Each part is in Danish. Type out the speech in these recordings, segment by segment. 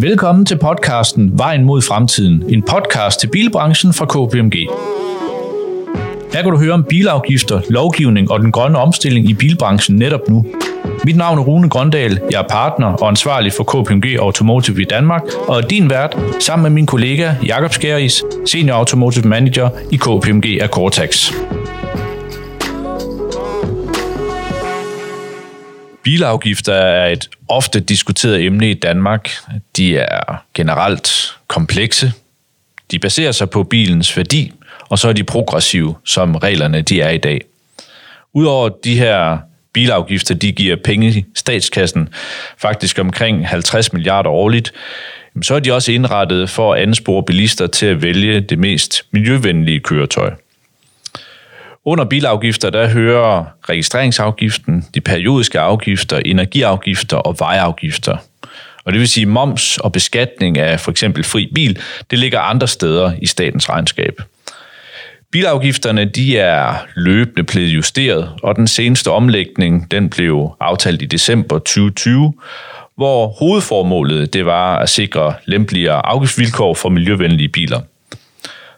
Velkommen til podcasten Vejen mod fremtiden, en podcast til bilbranchen fra KPMG. Her kan du høre om bilafgifter, lovgivning og den grønne omstilling i bilbranchen netop nu. Mit navn er Rune Grøndal, jeg er partner og ansvarlig for KPMG Automotive i Danmark, og er din vært sammen med min kollega Jakob Skæris, Senior Automotive Manager i KPMG Akortax. Bilafgifter er et ofte diskuteret emne i Danmark. De er generelt komplekse. De baserer sig på bilens værdi, og så er de progressive, som reglerne de er i dag. Udover de her bilafgifter, de giver penge i statskassen, faktisk omkring 50 milliarder årligt, så er de også indrettet for at anspore bilister til at vælge det mest miljøvenlige køretøj. Under bilafgifter, der hører registreringsafgiften, de periodiske afgifter, energiafgifter og vejafgifter. Og det vil sige, moms og beskatning af for eksempel fri bil, det ligger andre steder i statens regnskab. Bilafgifterne de er løbende blevet justeret, og den seneste omlægning den blev aftalt i december 2020, hvor hovedformålet det var at sikre lempeligere afgiftsvilkår for miljøvenlige biler –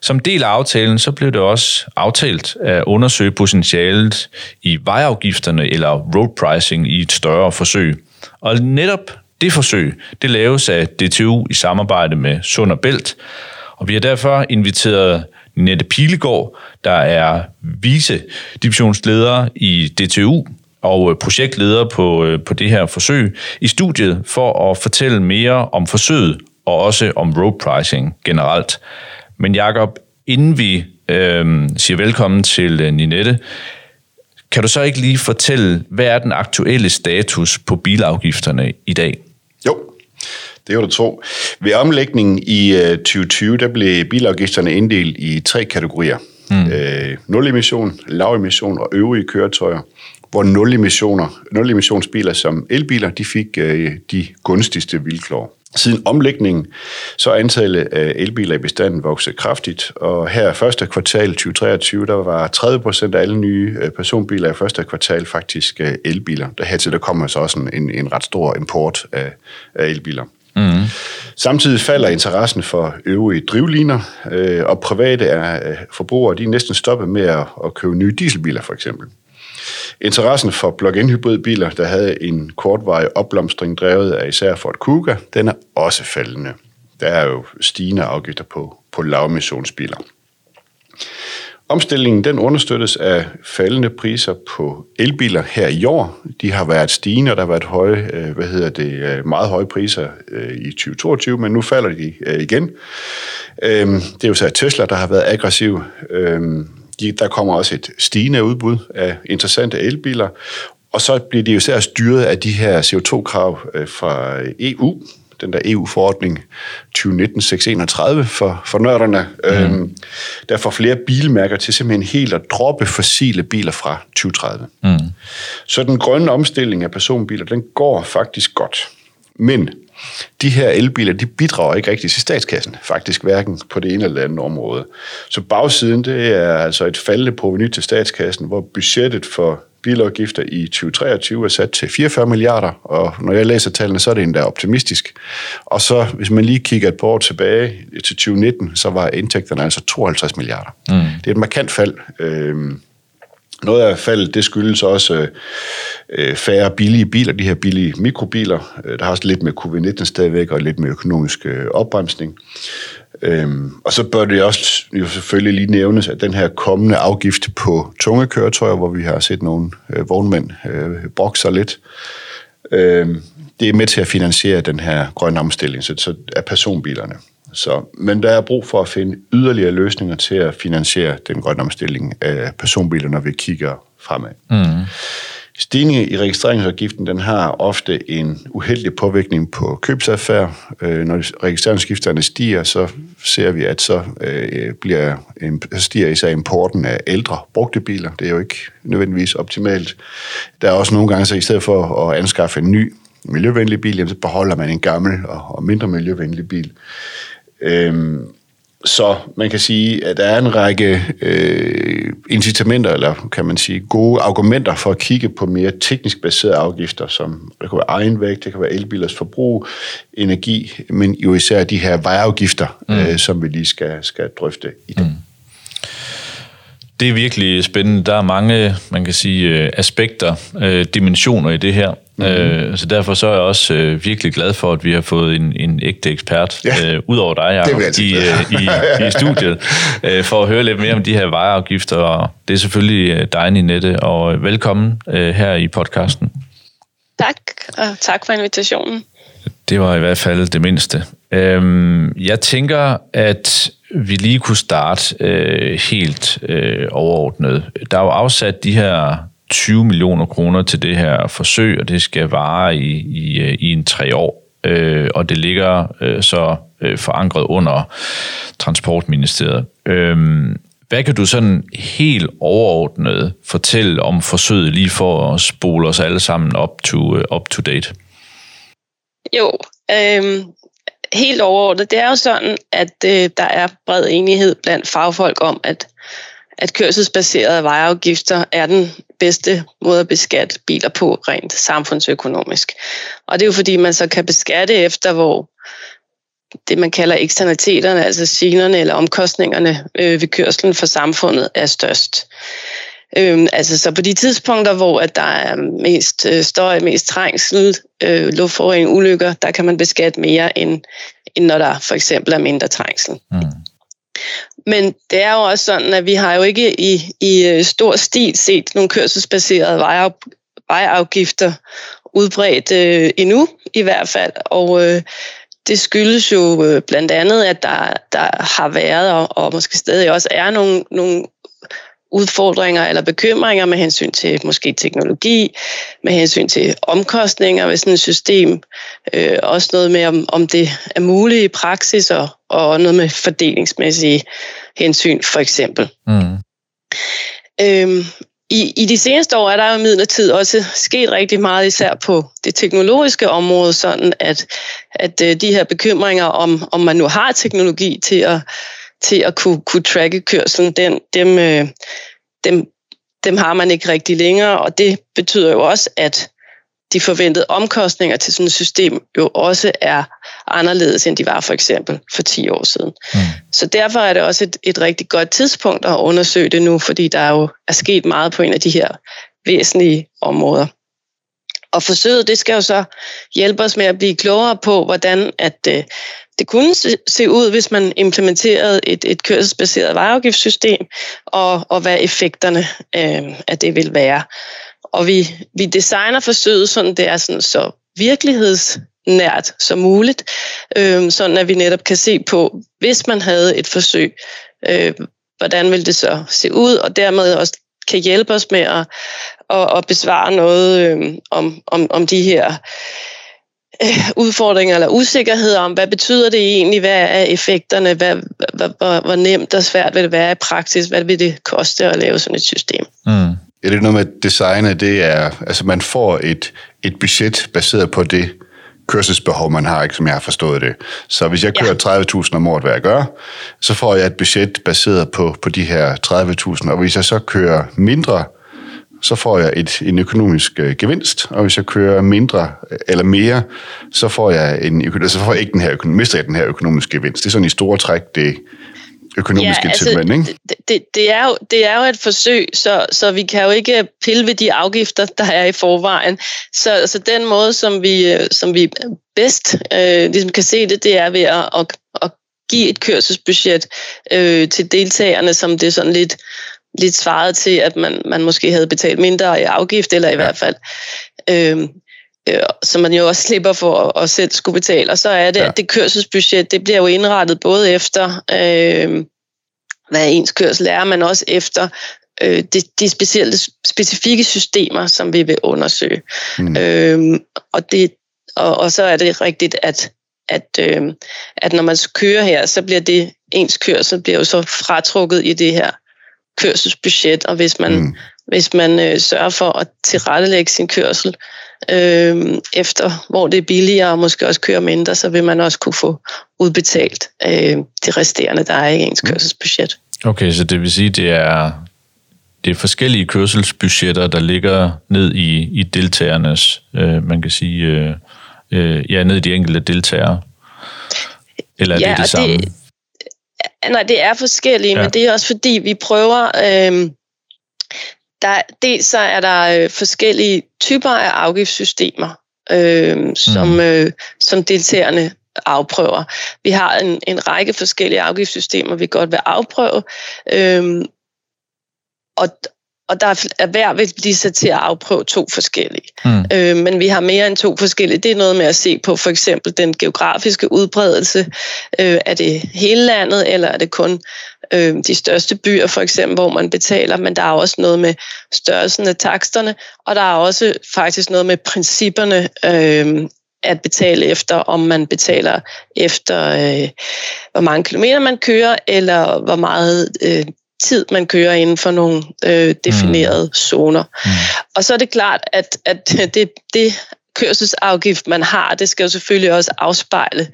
som del af aftalen, så blev det også aftalt at undersøge potentialet i vejafgifterne eller road pricing i et større forsøg. Og netop det forsøg, det laves af DTU i samarbejde med Sund og Bælt, og vi har derfor inviteret Nette Pilegaard, der er vice divisionsleder i DTU og øh, projektleder på, øh, på det her forsøg, i studiet for at fortælle mere om forsøget og også om road pricing generelt. Men Jakob, inden vi øh, siger velkommen til øh, Ninette, kan du så ikke lige fortælle, hvad er den aktuelle status på bilafgifterne i dag? Jo, det er jo det tro. Ved omlægningen i øh, 2020, der blev bilafgifterne inddelt i tre kategorier. Mm. Øh, nul emission, lav emission og øvrige køretøjer, hvor nul emissioner, nul emissionsbiler som elbiler, de fik øh, de gunstigste vilkår. Siden omlægningen, så er antallet af elbiler i bestanden vokset kraftigt, og her første kvartal 2023, der var 30 procent af alle nye øh, personbiler i første kvartal faktisk øh, elbiler. Der hertil der kommer så også en, en ret stor import af, af elbiler. Mm. Samtidig falder interessen for øvrige drivliner, øh, og private er, forbrugere de er næsten stoppet med at, at købe nye dieselbiler for eksempel. Interessen for plug-in hybridbiler, der havde en kortvarig opblomstring drevet af især Ford Kuga, den er også faldende. Der er jo stigende afgifter på, på lavemissionsbiler. Omstillingen den understøttes af faldende priser på elbiler her i år. De har været stigende, og der har været høje, øh, hvad hedder det, øh, meget høje priser øh, i 2022, men nu falder de igen. Øhm, det er jo så Tesla, der har været aggressiv øhm, de, der kommer også et stigende udbud af interessante elbiler, og så bliver de jo især styret af de her CO2-krav øh, fra EU, den der EU-forordning 2019-631 for, for nørderne, mm. øhm, der får flere bilmærker til simpelthen helt at droppe fossile biler fra 2030. Mm. Så den grønne omstilling af personbiler, den går faktisk godt. Men de her elbiler, de bidrager ikke rigtig til statskassen, faktisk hverken på det ene eller andet område. Så bagsiden, det er altså et faldende proveny til statskassen, hvor budgettet for bilafgifter i 2023 er sat til 44 milliarder, og når jeg læser tallene, så er det endda optimistisk. Og så, hvis man lige kigger et par år tilbage til 2019, så var indtægterne altså 52 milliarder. Mm. Det er et markant fald. Øhm, noget af faldet, det skyldes også øh, øh, færre billige biler, de her billige mikrobiler. Øh, der har også lidt med covid-19 stadigvæk, og lidt med økonomisk øh, opbremsning. Øhm, og så bør det også jo selvfølgelig lige nævnes, at den her kommende afgift på tunge køretøjer, hvor vi har set nogle øh, vognmænd øh, brokse lidt, øh, det er med til at finansiere den her grønne omstilling så, så af personbilerne. Så, men der er brug for at finde yderligere løsninger til at finansiere den grønne omstilling af personbiler, når vi kigger fremad. Mm. Stigningen i registreringsafgiften den har ofte en uheldig påvirkning på købsadfærd. Øh, når registreringsskifterne stiger, så ser vi, at så øh, bliver, stiger især importen af ældre brugte biler. Det er jo ikke nødvendigvis optimalt. Der er også nogle gange, så i stedet for at anskaffe en ny miljøvenlig bil, så beholder man en gammel og mindre miljøvenlig bil. Øhm, Så man kan sige, at der er en række øh, incitamenter, eller kan man sige gode argumenter for at kigge på mere teknisk baserede afgifter, som det kan være egenvægt, det kan være elbilers forbrug, energi, men jo især de her vejafgifter, mm. øh, som vi lige skal, skal drøfte i dag. Mm. Det er virkelig spændende. Der er mange, man kan sige, øh, aspekter, øh, dimensioner i det her. Mm-hmm. Så derfor så er jeg også virkelig glad for, at vi har fået en, en ægte ekspert, ja. øh, ud over dig, Jacob, i, i, i studiet, for at høre lidt mere om de her vejeafgifter. Og det er selvfølgelig dig, Ninette, og velkommen her i podcasten. Tak, og tak for invitationen. Det var i hvert fald det mindste. Øhm, jeg tænker, at vi lige kunne starte øh, helt øh, overordnet. Der er jo afsat de her 20 millioner kroner til det her forsøg, og det skal vare i, i, øh, i en tre år. Øh, og det ligger øh, så øh, forankret under Transportministeriet. Øh, hvad kan du sådan helt overordnet fortælle om forsøget, lige for at spole os alle sammen up to, uh, up to date? Jo, øh, helt overordnet, det er jo sådan, at øh, der er bred enighed blandt fagfolk om, at, at kørselsbaserede vejafgifter er den bedste måde at beskatte biler på rent samfundsøkonomisk. Og det er jo fordi, man så kan beskatte efter, hvor det, man kalder eksternaliteterne, altså generne eller omkostningerne øh, ved kørslen for samfundet, er størst. Øhm, altså så på de tidspunkter, hvor at der er mest øh, støj, mest trængsel, øh, luftforurening, ulykker, der kan man beskatte mere, end, end når der for eksempel er mindre trængsel. Mm. Men det er jo også sådan, at vi har jo ikke i, i øh, stor stil set nogle kørselsbaserede vejafgifter udbredt øh, endnu i hvert fald. Og øh, det skyldes jo øh, blandt andet, at der, der har været og, og måske stadig også er nogle, nogle udfordringer eller bekymringer med hensyn til måske teknologi, med hensyn til omkostninger ved sådan et system, øh, også noget med, om, om det er muligt i praksis, og, og noget med fordelingsmæssige hensyn, for eksempel. Mm. Øhm, i, I de seneste år er der jo midlertid også sket rigtig meget, især på det teknologiske område, sådan at, at øh, de her bekymringer om, om man nu har teknologi til at til at kunne, kunne tracke kørselen, den, dem, øh, dem, dem har man ikke rigtig længere, og det betyder jo også, at de forventede omkostninger til sådan et system jo også er anderledes, end de var for eksempel for 10 år siden. Mm. Så derfor er det også et, et rigtig godt tidspunkt at undersøge det nu, fordi der jo er sket meget på en af de her væsentlige områder. Og forsøget, det skal jo så hjælpe os med at blive klogere på, hvordan at øh, det kunne se ud, hvis man implementerede et, et kørselsbaseret vejafgiftssystem, og, og hvad effekterne øh, af det vil være. Og vi, vi designer forsøget, sådan det er sådan så virkelighedsnært som muligt, øh, sådan at vi netop kan se på, hvis man havde et forsøg, øh, hvordan vil det så se ud, og dermed også kan hjælpe os med at, at, at besvare noget øh, om, om, om de her øh, udfordringer eller usikkerheder om, hvad betyder det egentlig, hvad er effekterne, hvad, hvad, hvor, hvor nemt og svært vil det være i praksis, hvad vil det koste at lave sådan et system. Mm. Er det noget med designet, det er, altså man får et, et budget baseret på det kørselsbehov, man har, ikke, som jeg har forstået det. Så hvis jeg kører ja. 30.000 om året, hvad jeg gør, så får jeg et budget baseret på, på de her 30.000, og hvis jeg så kører mindre, så får jeg et, en økonomisk øh, gevinst, og hvis jeg kører mindre øh, eller mere, så får jeg, en, så får jeg ikke den her, mister jeg den her økonomiske gevinst. Det er sådan i store træk det økonomiske ja, altså, ikke? Det, det, det, er jo, det er jo et forsøg, så, så vi kan jo ikke pille ved de afgifter, der er i forvejen. Så, så den måde, som vi, øh, som vi bedst øh, ligesom kan se det, det er ved at, at, at give et kørselsbudget øh, til deltagerne, som det er sådan lidt lidt svaret til, at man, man måske havde betalt mindre i afgift, eller i ja. hvert fald, øh, øh, så man jo også slipper for at, at selv skulle betale. Og så er det, ja. at det kørselsbudget, det bliver jo indrettet både efter, øh, hvad ens kørsel er, men også efter øh, de, de specielle, specifikke systemer, som vi vil undersøge. Mm. Øh, og, det, og, og så er det rigtigt, at at, øh, at når man kører her, så bliver det ens kørsel bliver jo så fratrukket i det her kørselsbudget, og hvis man, mm. hvis man øh, sørger for at tilrettelægge sin kørsel øh, efter, hvor det er billigere og måske også køre mindre, så vil man også kunne få udbetalt øh, de resterende, der er i ens Mm. kørselsbudget. Okay, så det vil sige, det er, det er forskellige kørselsbudgetter, der ligger ned i, i deltagernes, øh, man kan sige, øh, øh, ja, ned i de enkelte deltagere. Eller er Ja, det det samme? det- Nej, det er forskellige, Ja. men det er også fordi, vi prøver... Øh, der, dels så er der øh, forskellige typer af afgiftssystemer, øh, som, Mm. øh, som deltagerne afprøver. Vi har en, en række forskellige afgiftssystemer, vi godt vil afprøve, øh, og, og der er, er hver vil blive sat til at afprøve to forskellige. Mm. Øh, men vi har mere end to forskellige. Det er noget med at se på for eksempel den geografiske udbredelse. Øh, er det hele landet, eller er det kun øh, de største byer, for eksempel, hvor man betaler? Men der er også noget med størrelsen af taksterne, og der er også faktisk noget med principperne øh, at betale efter, om man betaler efter, øh, hvor mange kilometer man kører, eller hvor meget øh, tid man kører inden for nogle øh, definerede mm. zoner. Mm. Og så er det klart, at, at det, det kørselsafgift, man har, det skal jo selvfølgelig også afspejle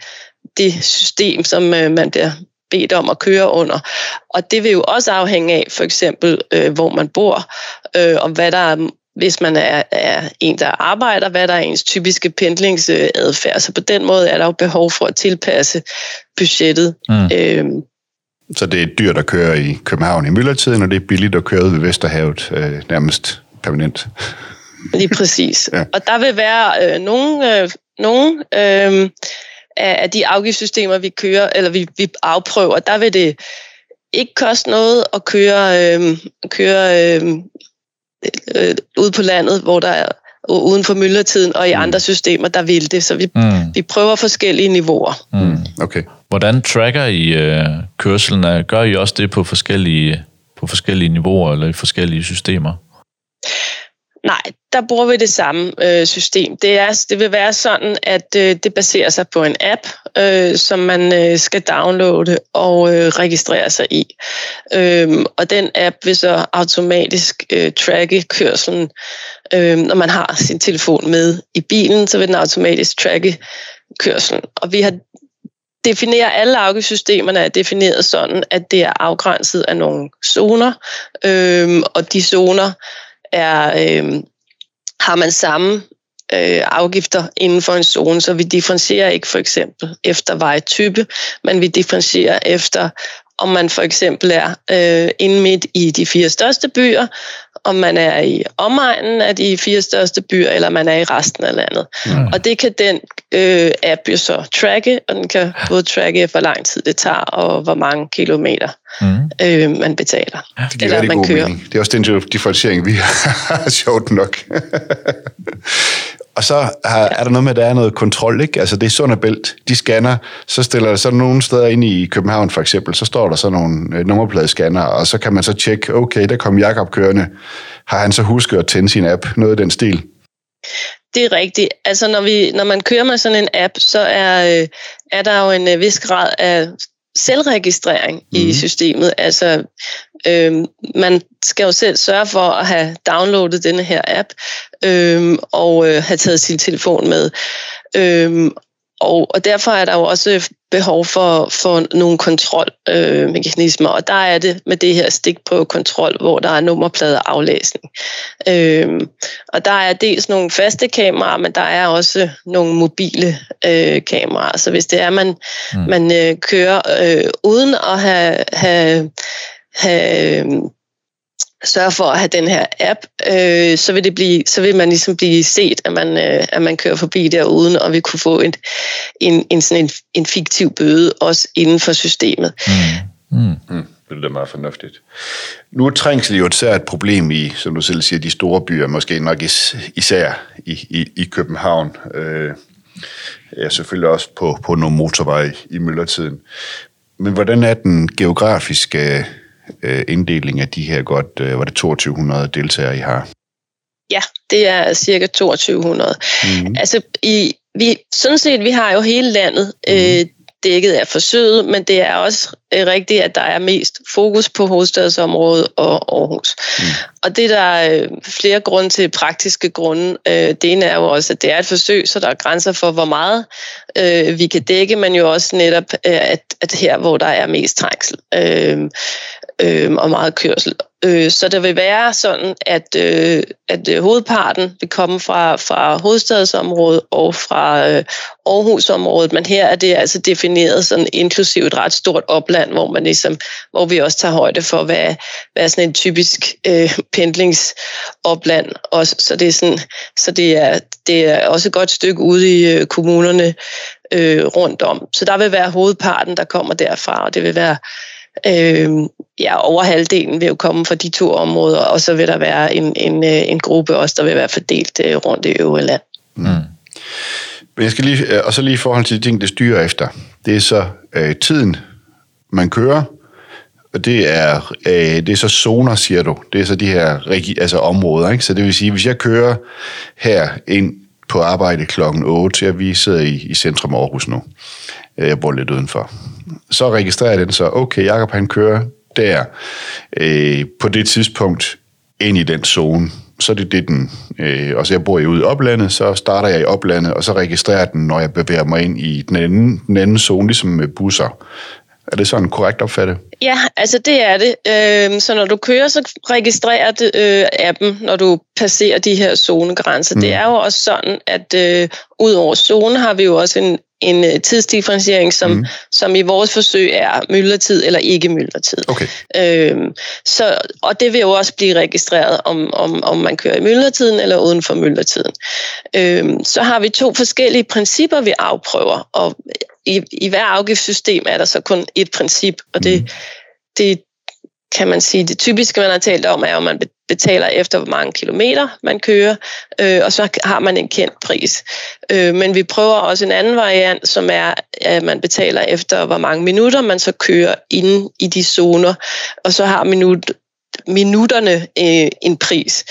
det system, som øh, man bliver bedt om at køre under. Og det vil jo også afhænge af, for eksempel, øh, hvor man bor, øh, og hvad der er, hvis man er, er en, der arbejder, hvad der er ens typiske pendlingsadfærd. Så på den måde er der jo behov for at tilpasse budgettet. Mm. Øh, Så det er dyrt at køre i København i myldretiden, og det er billigt at køre ud ved Vesterhavet øh, nærmest permanent. Lige præcis. Ja. Og der vil være øh, nogle, øh, nogle øh, af, de afgiftssystemer, vi kører, eller vi, vi afprøver, der vil det ikke koste noget at køre, øh, køre øh, øh, ude på landet, hvor der er uden for myldretiden, og i Mm. andre systemer, der vil det. Så vi, Mm. vi prøver forskellige niveauer. Mm. Okay. Hvordan tracker I øh, kørselen? Gør I også det på forskellige, på forskellige niveauer eller i forskellige systemer? Nej, der bruger vi det samme øh, system. Det, er, det vil være sådan, at øh, det baserer sig på en app, øh, som man øh, skal downloade og øh, registrere sig i. Øhm, og den app vil så automatisk øh, tracke kørselen. Øh, når man har sin telefon med i bilen, så vil den automatisk tracke kørselen. Og vi har definerer alle afgiftssystemerne er defineret sådan, at det er afgrænset af nogle zoner, øhm, og de zoner er, øh, har man samme øh, afgifter inden for en zone, så vi differentierer ikke for eksempel efter vejtype, men vi differentierer efter, om man for eksempel er øh, inde midt i de fire største byer, om man er i omegnen af de fire største byer, eller man er i resten af landet. Mm. Og det kan den øh, app jo så tracke, og den kan både tracke, hvor lang tid det tager, og hvor mange kilometer Mm. øh, man betaler. Det giver Eller man god kører. mening. Det er også den differentiering, vi har sjovt nok. Og så har, er der noget med, at der er noget kontrol, ikke? Altså det er Sund Bælt, de scanner, så stiller der så nogle steder ind i København for eksempel, så står der så nogle øh, nummerpladescanner, og så kan man så tjekke, okay, der kom Jakob kørende. Har han så husket at tænde sin app? Noget i den stil. Det er rigtigt. Altså når, vi, når man kører med sådan en app, så er, øh, er der jo en øh, vis grad af selvregistrering mm. i Mhm. systemet. Altså øh, man skal jo selv sørge for at have downloadet denne her app øh, og øh, have taget sin telefon med. Øh, og, og derfor er der jo også behov for, for nogle kontrolmekanismer, øh, og der er det med det her stik på kontrol, hvor der er nummerplader aflæsning. Øhm, og der er dels nogle faste kameraer, men der er også nogle mobile øh, kameraer. Så hvis det er, man, mm. man øh, kører øh, uden at have, have, have øh, sørge for at have den her app, øh, så vil det blive, så vil man ligesom blive set, at man, øh, at man kører forbi der uden, og vi kunne få en, en, en, sådan en, en fiktiv bøde også inden for systemet. Mm. Mm. Mm, det er meget fornuftigt. Nu er trængsel jo et problem i, som du selv siger, de store byer, måske nok is, især i, i, i København. Øh, ja, selvfølgelig også på, på nogle motorveje i myldretiden. Men hvordan er den geografiske øh, inddeling af de her godt, øh, var det 2200 deltagere, I har? Ja, det er cirka 2200. Mm. Altså, i, vi, sådan set, vi har jo hele landet. Mhm. Øh, dækket af forsøget, men det er også øh, rigtigt, at der er mest fokus på hovedstadsområdet og Aarhus. Mm. Og det der er øh, flere grunde til, praktiske grunde. Øh, det ene er jo også, at det er et forsøg, så der er grænser for, hvor meget øh, vi kan dække, men jo også netop, øh, at, at her, hvor der er mest trængsel. Øh, øh, og meget kørsel. Øh, så det vil være sådan, at, øh, at øh, hovedparten vil komme fra, fra hovedstadsområdet og fra øh, Aarhusområdet, men her er det altså defineret sådan inklusivt et ret stort opland, hvor man ligesom, hvor vi også tager højde for, hvad, hvad er sådan en typisk øh, pendlingsopland. Og, så det er, sådan, så det er, det er også et godt stykke ude i øh, kommunerne øh, rundt om. Så der vil være hovedparten, der kommer derfra, og det vil være Øh, ja, over halvdelen vil jo komme fra de to områder, og så vil der være en, en, øh, en gruppe også, der vil være fordelt øh, rundt i øvrige land. Mm. Men jeg skal lige, øh, og så lige i forhold til de ting, det styrer efter. Det er så øh, tiden, man kører, og det er, øh, det er så zoner, siger du. Det er så de her altså områder. Ikke? Så det vil sige, hvis jeg kører her ind på arbejde klokken 8, så vi sidder i, i centrum Aarhus nu. Jeg bor lidt udenfor så registrerer den så, okay, Jacob han kører der øh, på det tidspunkt ind i den zone. Så er det det, den... Øh, og så jeg bor jo ude i oplandet, så starter jeg i oplandet, og så registrerer den, når jeg bevæger mig ind i den anden, den anden zone, ligesom med busser. Er det sådan korrekt opfattet? Ja, altså det er det. Øh, så når du kører, så registrerer det, øh, appen, når du passerer de her zonegrænser. Mm. Det er jo også sådan, at øh, ud over zone har vi jo også en, en øh, tidsdifferentiering, som, mm. som i vores forsøg er myldretid eller ikke myldretid. Okay. Øhm, så, og det vil jo også blive registreret, om, om, om man kører i myldretiden eller uden for myldretiden. Øhm, så har vi to forskellige principper, vi afprøver, og i, i hver afgiftssystem er der så kun et princip, og det, mm. det kan man sige, det typiske, man har talt om, er, om man betaler efter, hvor mange kilometer man kører, øh, og så har man en kendt pris. Øh, men vi prøver også en anden variant, som er, at man betaler efter, hvor mange minutter man så kører inde i de zoner, og så har minut, minutterne øh, en pris.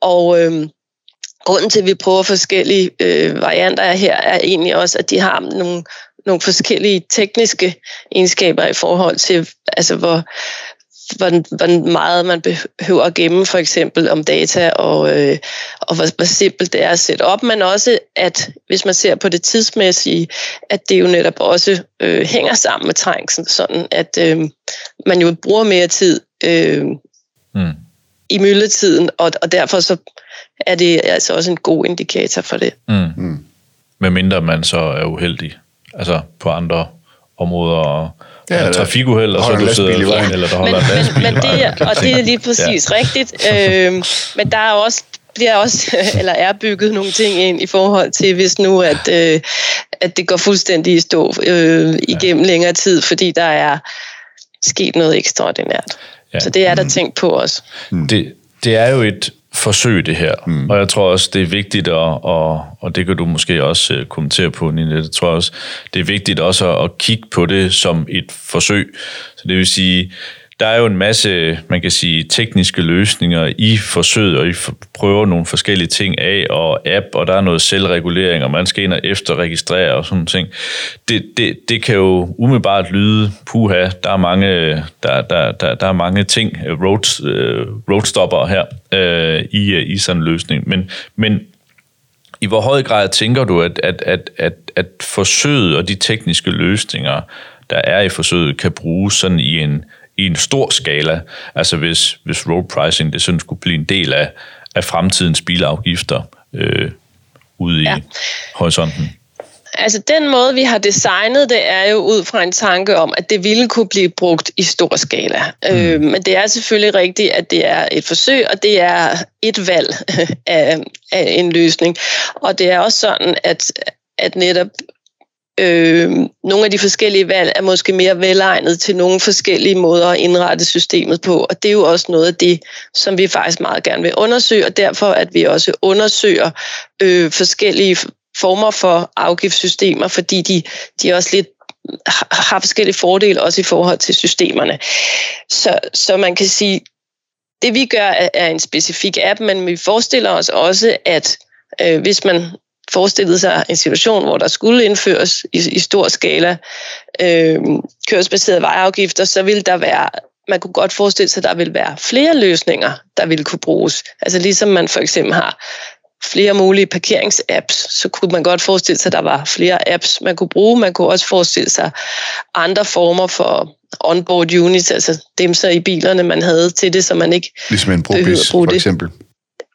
Og øh, grunden til, at vi prøver forskellige øh, varianter her, er egentlig også, at de har nogle, nogle forskellige tekniske egenskaber i forhold til, altså hvor hvor, hvor meget man behøver at gemme for eksempel om data, og, øh, og hvor, hvor simpelt det er at sætte op, men også at hvis man ser på det tidsmæssige, at det jo netop også øh, hænger sammen med trængsel, sådan at øh, man jo bruger mere tid øh, mm. i myldetiden, og, og derfor så er det altså også en god indikator for det. Mm. Mm. Med mindre man så er uheldig, altså på andre områder, og ja, ja, trafikuheld, og så du sidder i vejen, eller der holder men, men, men det, er, Og det er lige præcis ja. rigtigt. Øhm, men der er også bliver også, eller er bygget nogle ting ind i forhold til, hvis nu, at, øh, at det går fuldstændig i stå øh, igennem ja. længere tid, fordi der er sket noget ekstraordinært. Ja. Så det er der mm. tænkt på også. Det, det er jo et forsøg, det her. Mm. Og jeg tror også, det er vigtigt, at, og, og det kan du måske også øh, kommentere på, Nina, det tror jeg også, det er vigtigt også at, at kigge på det som et forsøg. Så det vil sige, der er jo en masse, man kan sige, tekniske løsninger i forsøget, og I prøver nogle forskellige ting af, og app, og der er noget selvregulering, og man skal ind og efterregistrere og sådan ting. Det, det, det kan jo umiddelbart lyde, puha, der er mange, der, der, der, der er mange ting, øh, road, øh, roadstopper her øh, i, øh, i sådan en løsning. Men, men i hvor høj grad tænker du, at, at, at, at, at forsøget og de tekniske løsninger, der er i forsøget, kan bruges sådan i en i en stor skala. Altså hvis, hvis road pricing det sådan skulle blive en del af, af fremtidens bilafgifter øh, ude ja. i horisonten. Altså den måde, vi har designet det, er jo ud fra en tanke om, at det ville kunne blive brugt i stor skala. Mm. Øh, men det er selvfølgelig rigtigt, at det er et forsøg, og det er et valg af, af en løsning. Og det er også sådan, at, at netop Øh, nogle af de forskellige valg er måske mere velegnet til nogle forskellige måder at indrette systemet på, og det er jo også noget af det, som vi faktisk meget gerne vil undersøge, og derfor at vi også undersøger øh, forskellige former for afgiftssystemer, fordi de, de også lidt har forskellige fordele også i forhold til systemerne. Så, så man kan sige, det vi gør er en specifik app, men vi forestiller os også, at øh, hvis man forestillede sig en situation, hvor der skulle indføres i, i stor skala øh, kørsbaserede vejafgifter, så ville der være man kunne godt forestille sig, at der ville være flere løsninger, der ville kunne bruges. Altså ligesom man for eksempel har flere mulige parkeringsapps, så kunne man godt forestille sig, at der var flere apps, man kunne bruge. Man kunne også forestille sig andre former for onboard units, altså dem så i bilerne, man havde til det, så man ikke Ligesom en brobis, for eksempel.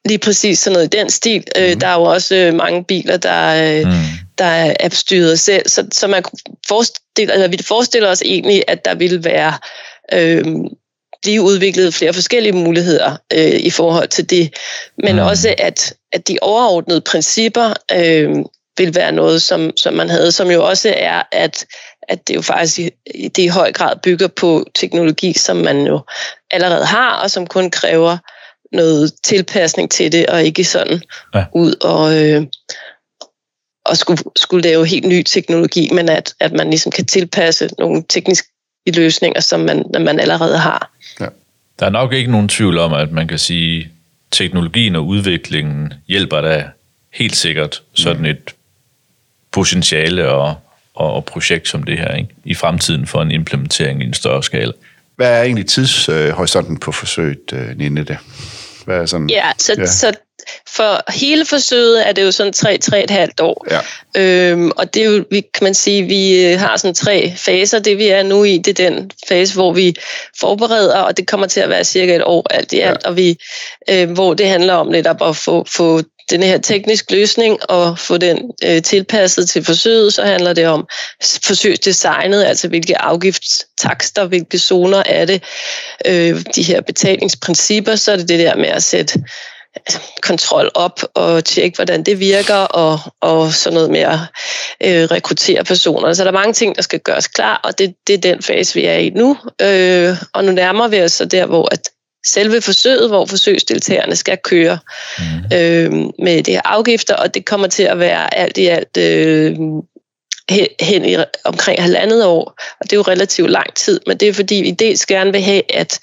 Lige præcis sådan noget i den stil. Mm. Der er jo også øh, mange biler, der, mm. der er appstyret selv, så, så man forestiller, eller vi forestiller os egentlig, at der ville være øh, blive udviklet flere forskellige muligheder øh, i forhold til det, men mm. også at, at de overordnede principper øh, vil være noget, som, som man havde, som jo også er, at, at det jo faktisk i, det i høj grad bygger på teknologi, som man jo allerede har, og som kun kræver noget tilpasning til det, og ikke sådan ja. ud og, øh, og skulle, skulle lave helt ny teknologi, men at, at man ligesom kan tilpasse nogle tekniske løsninger, som man, man allerede har. Ja. Der er nok ikke nogen tvivl om, at man kan sige, at teknologien og udviklingen hjælper da helt sikkert sådan mm. et potentiale og, og, og projekt som det her ikke? i fremtiden for en implementering i en større skala. Hvad er egentlig tidshorisonten på forsøget, øh, Ninde? Hvad er sådan, ja, så, ja. så for hele forsøget er det jo sådan 3-3,5 år. Ja. Øhm, og det er jo, vi, kan man sige, vi øh, har sådan tre faser. Det vi er nu i, det er den fase, hvor vi forbereder, og det kommer til at være cirka et år alt i alt, ja. og vi, øh, hvor det handler om netop at få, få den her teknisk løsning og få den øh, tilpasset til forsøget, så handler det om forsøgsdesignet, altså hvilke afgiftstakster, hvilke zoner er det, øh, de her betalingsprincipper, så er det det der med at sætte altså, kontrol op og tjekke, hvordan det virker, og, og sådan noget med at øh, rekruttere personer. Så der er mange ting, der skal gøres klar, og det, det er den fase, vi er i nu. Øh, og nu nærmer vi os så der, hvor at selve forsøget, hvor forsøgsdeltagerne skal køre mm. øh, med det her afgifter, og det kommer til at være alt i alt øh, hen i omkring halvandet år, og det er jo relativt lang tid, men det er fordi, vi dels gerne vil have, at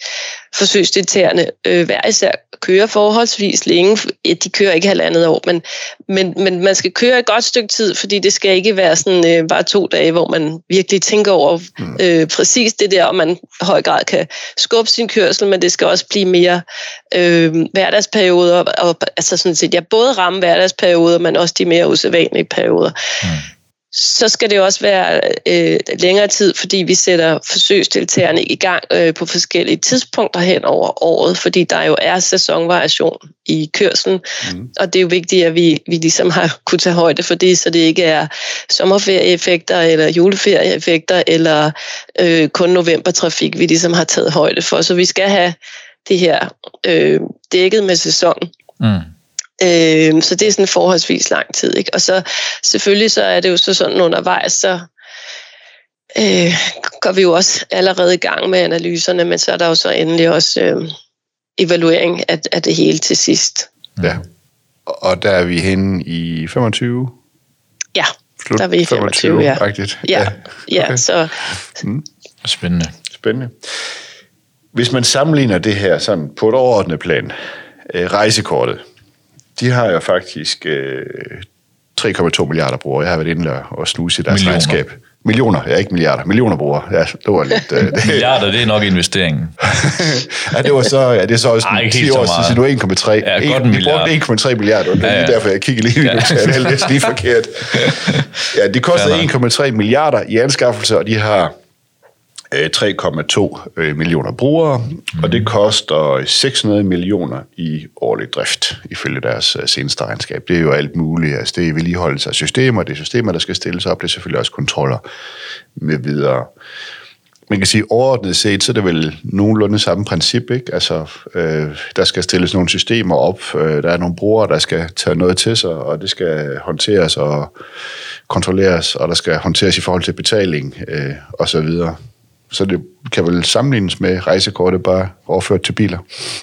forsøgsdeltagerne øh, hver især kører forholdsvis længe. De kører ikke halvandet år, men, men, men man skal køre et godt stykke tid, fordi det skal ikke være sådan øh, bare to dage, hvor man virkelig tænker over mm. øh, præcis det der, og man i høj grad kan skubbe sin kørsel, men det skal også blive mere øh, hverdagsperioder, og, altså sådan set, ja, både ramme hverdagsperioder, men også de mere usædvanlige perioder. Mm så skal det også være øh, længere tid, fordi vi sætter forsøgsdeltagerne i gang øh, på forskellige tidspunkter hen over året, fordi der jo er sæsonvariation i kørselen, mm. og det er jo vigtigt, at vi, vi ligesom har kunne tage højde for det, så det ikke er sommerferieeffekter eller juleferieeffekter eller øh, kun novembertrafik, vi ligesom har taget højde for. Så vi skal have det her øh, dækket med sæson. Mm. Øh, så det er sådan forholdsvis lang tid. Ikke? Og så selvfølgelig så er det jo så sådan undervejs, så øh, går vi jo også allerede i gang med analyserne, men så er der jo så endelig også øh, evaluering af, af det hele til sidst. Ja, og der er vi henne i 25? Ja, Slut der er vi i 25, 25 ja. Rigtigt. Ja, ja, ja okay. så... Mm. Spændende. Spændende. Hvis man sammenligner det her sådan på et overordnet plan, øh, rejsekortet, de har jo faktisk øh, 3,2 milliarder brugere. Jeg har været inde og snuse i deres Millioner. regnskab. Millioner, ja, ikke milliarder. Millioner brugere. Ja, det var lidt... Øh, det. milliarder, det er nok investeringen. ja, det var så, ja, det er så også Ej, 10 år siden, nu er 1,3. Ja, godt en Vi brugte 1,3 milliarder, og det er ja, ja. derfor, jeg kigger lige ja. det er lige forkert. Ja, det kostede 1,3 milliarder i anskaffelse, og de har 3,2 øh, millioner brugere, mm. og det koster 600 millioner i årlig drift, ifølge deres øh, seneste regnskab. Det er jo alt muligt. Altså, det er vedligeholdelse af systemer, det er systemer, der skal stilles op, det er selvfølgelig også kontroller med videre. Man kan sige, overordnet set, så er det vel nogenlunde samme princip, ikke? Altså, øh, der skal stilles nogle systemer op, øh, der er nogle brugere, der skal tage noget til sig, og det skal håndteres og kontrolleres, og der skal håndteres i forhold til betaling, øh, og så det kan vel sammenlignes med rejsekortet bare overført til biler,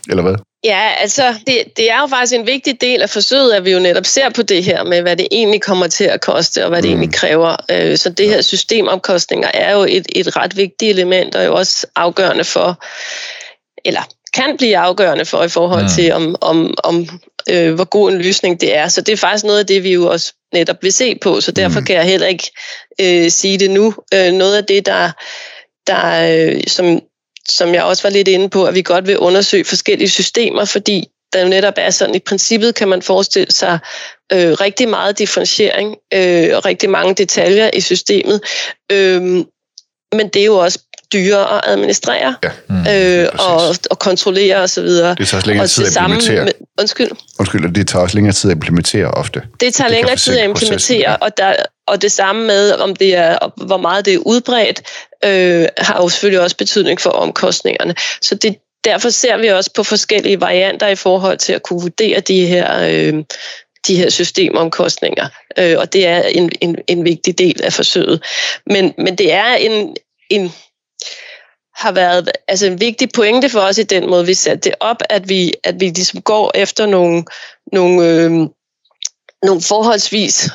eller hvad? Ja, altså det, det er jo faktisk en vigtig del af forsøget, at vi jo netop ser på det her med, hvad det egentlig kommer til at koste, og hvad det mm. egentlig kræver. Øh, så det her systemomkostninger er jo et, et ret vigtigt element, og jo også afgørende for, eller kan blive afgørende for i forhold mm. til, om, om, om øh, hvor god en løsning det er. Så det er faktisk noget af det, vi jo også netop vil se på, så derfor mm. kan jeg heller ikke øh, sige det nu. Øh, noget af det, der, der øh, som, som jeg også var lidt inde på, at vi godt vil undersøge forskellige systemer, fordi der jo netop er sådan, i princippet kan man forestille sig øh, rigtig meget differentiering øh, og rigtig mange detaljer i systemet. Øh, men det er jo også dyrere at administrere ja. mm, øh, og, og kontrollere osv. Det tager også længere tid at implementere. Med, undskyld. Undskyld, det tager også længere tid at implementere ofte. Det tager det længere tid at implementere, og, der, og det samme med, om det er, hvor meget det er udbredt, øh, har jo selvfølgelig også betydning for omkostningerne. Så det, derfor ser vi også på forskellige varianter i forhold til at kunne vurdere de her, øh, de her systemomkostninger. Øh, og det er en, en, en vigtig del af forsøget. Men, men det er en, en har været altså en vigtig pointe for os i den måde, vi satte det op, at vi, at vi ligesom går efter nogle, nogle, øh, nogle forholdsvis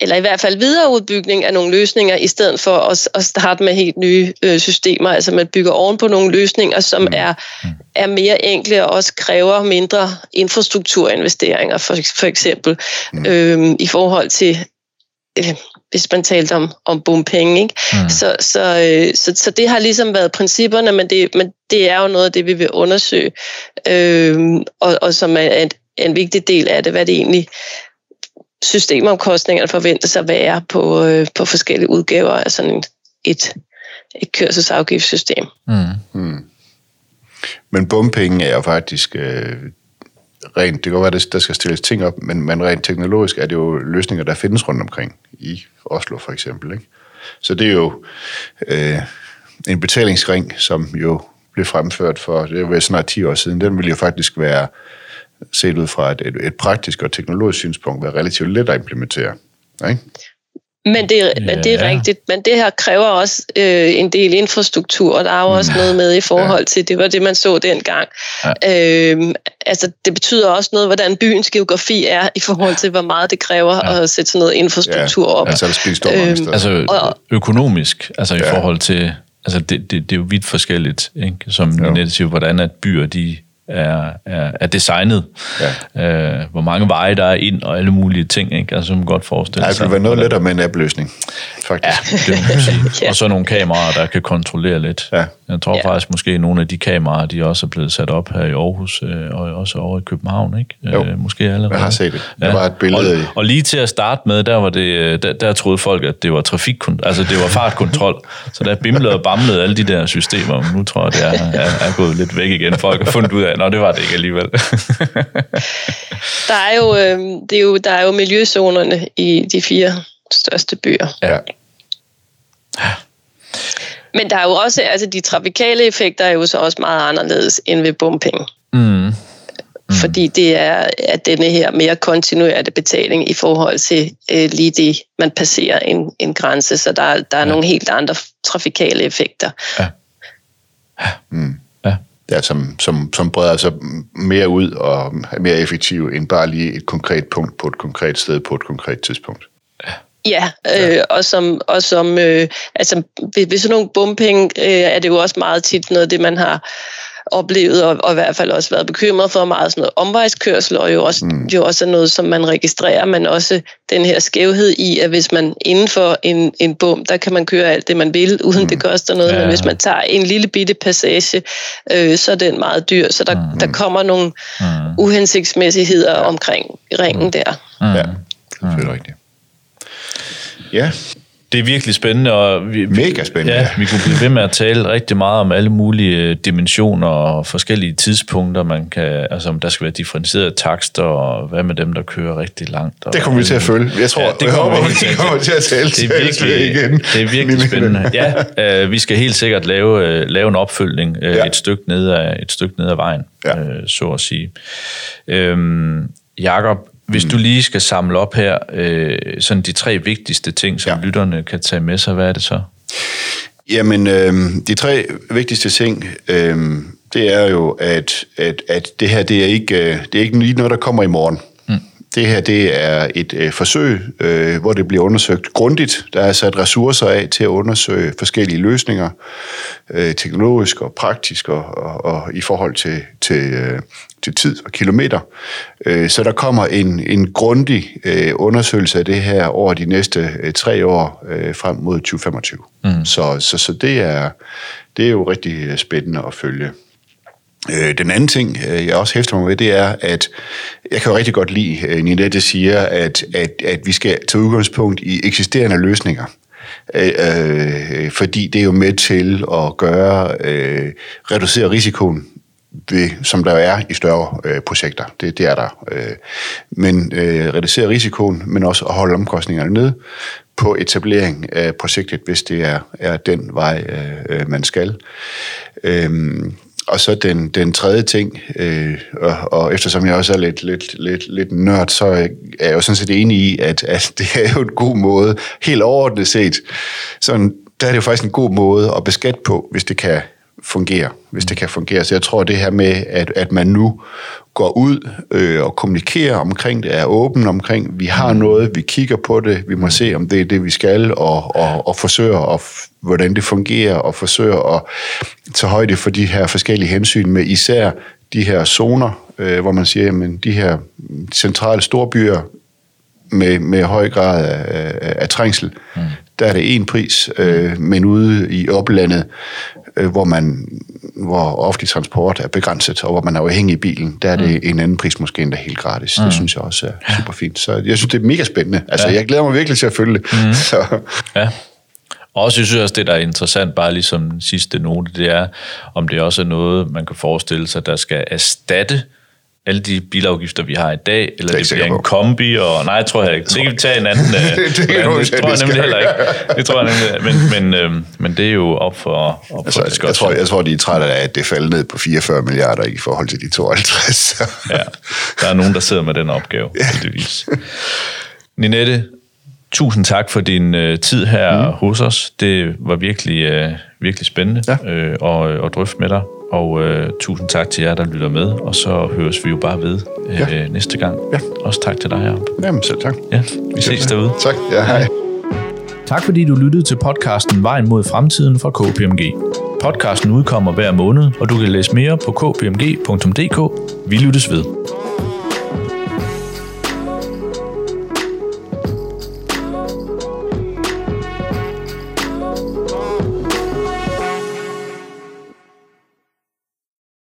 eller i hvert fald videreudbygning af nogle løsninger, i stedet for at, at starte med helt nye øh, systemer. Altså man bygger oven på nogle løsninger, som mm. er, mm. er mere enkle og også kræver mindre infrastrukturinvesteringer, for, for eksempel, mm. øh, i forhold til øh, hvis man talte om, om bompenge. Ikke? Mm. Så, så, øh, så, så det har ligesom været principperne, men det, men det er jo noget af det, vi vil undersøge, øh, og, og som er en, en vigtig del af det, hvad det egentlig systemomkostningerne forventes at være på, øh, på forskellige udgaver af sådan et, et, kørselsafgiftssystem. Mm. Mm. Men bompenge er jo faktisk øh, rent, det kan godt være, at der skal stilles ting op, men, men rent teknologisk er det jo løsninger, der findes rundt omkring, i Oslo for eksempel. Ikke? Så det er jo øh, en betalingsring, som jo blev fremført for, det var snart 10 år siden, den ville jo faktisk være set ud fra et, et, et praktisk og teknologisk synspunkt, være relativt let at implementere. Ikke? Men det, ja. men det er rigtigt. Men det her kræver også øh, en del infrastruktur, og der er jo også noget med i forhold til, det var det, man så dengang. Ja. Øh, altså, det betyder også noget, hvordan byens geografi er, i forhold til, hvor meget det kræver ja. at sætte sådan noget infrastruktur ja. op. Ja, altså, øhm, altså økonomisk, altså ja. i forhold til, altså det, det, det er jo vidt forskelligt, ikke? som Nette siger, hvordan at byer, de er, er, er designet. Ja. Øh, hvor mange veje der er ind og alle mulige ting, ikke? Altså, man godt forestille sig. det være noget lettere med en app-løsning, faktisk. Ja, det må sige. ja. Og så nogle kameraer, der kan kontrollere lidt. Ja. Jeg tror ja. faktisk måske, at nogle af de kameraer, de også er blevet sat op her i Aarhus, øh, og også over i København, ikke? Jo, øh, måske allerede. jeg har set det. Der ja. var et billede og, i... Og lige til at starte med, der, var det, øh, der, der troede folk, at det var trafikkontrol, altså det var fartkontrol. så der bimlede og bamlede alle de der systemer, men nu tror jeg, det er, er, er gået lidt væk igen. Folk har fundet ud af, at det var det ikke alligevel. der, er jo, øh, det er jo, der er jo miljøzonerne i de fire største byer. Ja. Men der er jo også, altså de trafikale effekter er jo så også meget anderledes end ved bompenge. Mm. Mm. Fordi det er at denne her mere kontinuerlige betaling i forhold til øh, lige det, man passerer en, en grænse. Så der, der er ja. nogle helt andre trafikale effekter. Ja. Ja. Mm. Ja. ja som, som, som breder sig mere ud og er mere effektiv end bare lige et konkret punkt på et konkret sted på et konkret tidspunkt. Ja, øh, og som, og som øh, altså, ved, ved sådan nogle bumping øh, er det jo også meget tit noget det, man har oplevet, og, og i hvert fald også været bekymret for meget sådan noget omvejskørsel, og jo også, mm. jo også er noget, som man registrerer, men også den her skævhed i, at hvis man inden for en, en bum, der kan man køre alt det, man vil, uden mm. det koster noget, ja. men hvis man tager en lille bitte passage, øh, så er den meget dyr, så der, mm. der kommer nogle mm. uhensigtsmæssigheder ja. omkring ringen der. Mm. Ja, det er rigtigt. Ja. Det er virkelig spændende. Og vi, Mega spændende. Ja, vi kunne blive ved med at tale rigtig meget om alle mulige øh, dimensioner og forskellige tidspunkter, man kan, altså om der skal være differentierede takster, og hvad med dem, der kører rigtig langt. Og det kommer vi til at følge. Jeg tror, ja, det kommer, vi, til, kommer til at tale det er virkelig, igen. Det er virkelig spændende. Ja, øh, vi skal helt sikkert lave, øh, lave en opfølgning øh, ja. et, stykke ned af, et stykke ned ad vejen, ja. øh, så at sige. Øhm, Jakob, hvis mm. du lige skal samle op her, øh, sådan de tre vigtigste ting, som ja. lytterne kan tage med sig, hvad er det så? Jamen, øh, de tre vigtigste ting, øh, det er jo, at, at, at det her, det er, ikke, øh, det er ikke lige noget, der kommer i morgen. Det her det er et øh, forsøg, øh, hvor det bliver undersøgt grundigt. Der er sat ressourcer af til at undersøge forskellige løsninger, øh, teknologisk og praktisk og, og, og i forhold til, til, øh, til tid og kilometer. Øh, så der kommer en, en grundig øh, undersøgelse af det her over de næste øh, tre år øh, frem mod 2025. Mm. Så, så, så det, er, det er jo rigtig spændende at følge. Øh, den anden ting, øh, jeg også hæfter mig ved, det er, at jeg kan jo rigtig godt lide, øh, at Ninette siger, at, at, at vi skal tage udgangspunkt i eksisterende løsninger. Øh, øh, fordi det er jo med til at gøre, øh, reducere risikoen ved, som der er i større øh, projekter. Det, det er der. Øh, men øh, reducere risikoen, men også at holde omkostningerne ned på etablering af projektet, hvis det er, er den vej, øh, man skal. Øh, og så den, den tredje ting, øh, og, og eftersom jeg også er lidt, lidt, lidt, lidt nørd, så er jeg jo sådan set enig i, at, at det er jo en god måde, helt overordnet set, sådan, der er det jo faktisk en god måde at beskatte på, hvis det kan fungere, hvis det kan fungere. Så jeg tror, det her med, at, at man nu går ud øh, og kommunikerer omkring det, er åben omkring, vi har noget, vi kigger på det, vi må se, om det er det, vi skal, og, og, og forsøger at hvordan det fungerer, og forsøger at tage højde for de her forskellige hensyn med især de her zoner, øh, hvor man siger, at de her centrale storbyer med, med høj grad af, af, af trængsel, mm. der er det en pris, øh, men ude i oplandet, øh, hvor man hvor offentlig transport er begrænset, og hvor man er afhængig i bilen, der er det mm. en anden pris måske endda helt gratis. Mm. Det synes jeg også er super fint. Så jeg synes, det er mega spændende. Altså, ja. jeg glæder mig virkelig til at følge det. Mm. Så. Ja. Og også, jeg synes også, det der er interessant, bare ligesom den sidste note, det er, om det også er noget, man kan forestille sig, der skal erstatte alle de bilafgifter, vi har i dag, eller det, det bliver en kombi, og nej, jeg tror jeg ikke. Det kan vi tage en anden. det, det, det, det tror jeg nemlig heller ikke. Det tror jeg nemlig, men, men, øh, men det er jo op for, op altså, for diskussion. Jeg tror, jeg tror, de er trætte af, at det falder ned på 44 milliarder i forhold til de 52. ja, der er nogen, der sidder med den opgave, heldigvis. Ninette, tusind tak for din øh, tid her mm. hos os. Det var virkelig, øh, virkelig spændende ja. øh, at, at drøfte med dig. Og øh, tusind tak til jer, der lytter med. Og så høres vi jo bare ved øh, ja. næste gang. Ja. Også tak til dig, her. Jamen selv tak. Ja, vi ses tak. derude. Tak. Ja, hej. Tak fordi du lyttede til podcasten Vejen mod fremtiden fra KPMG. Podcasten udkommer hver måned, og du kan læse mere på kpmg.dk. Vi lyttes ved.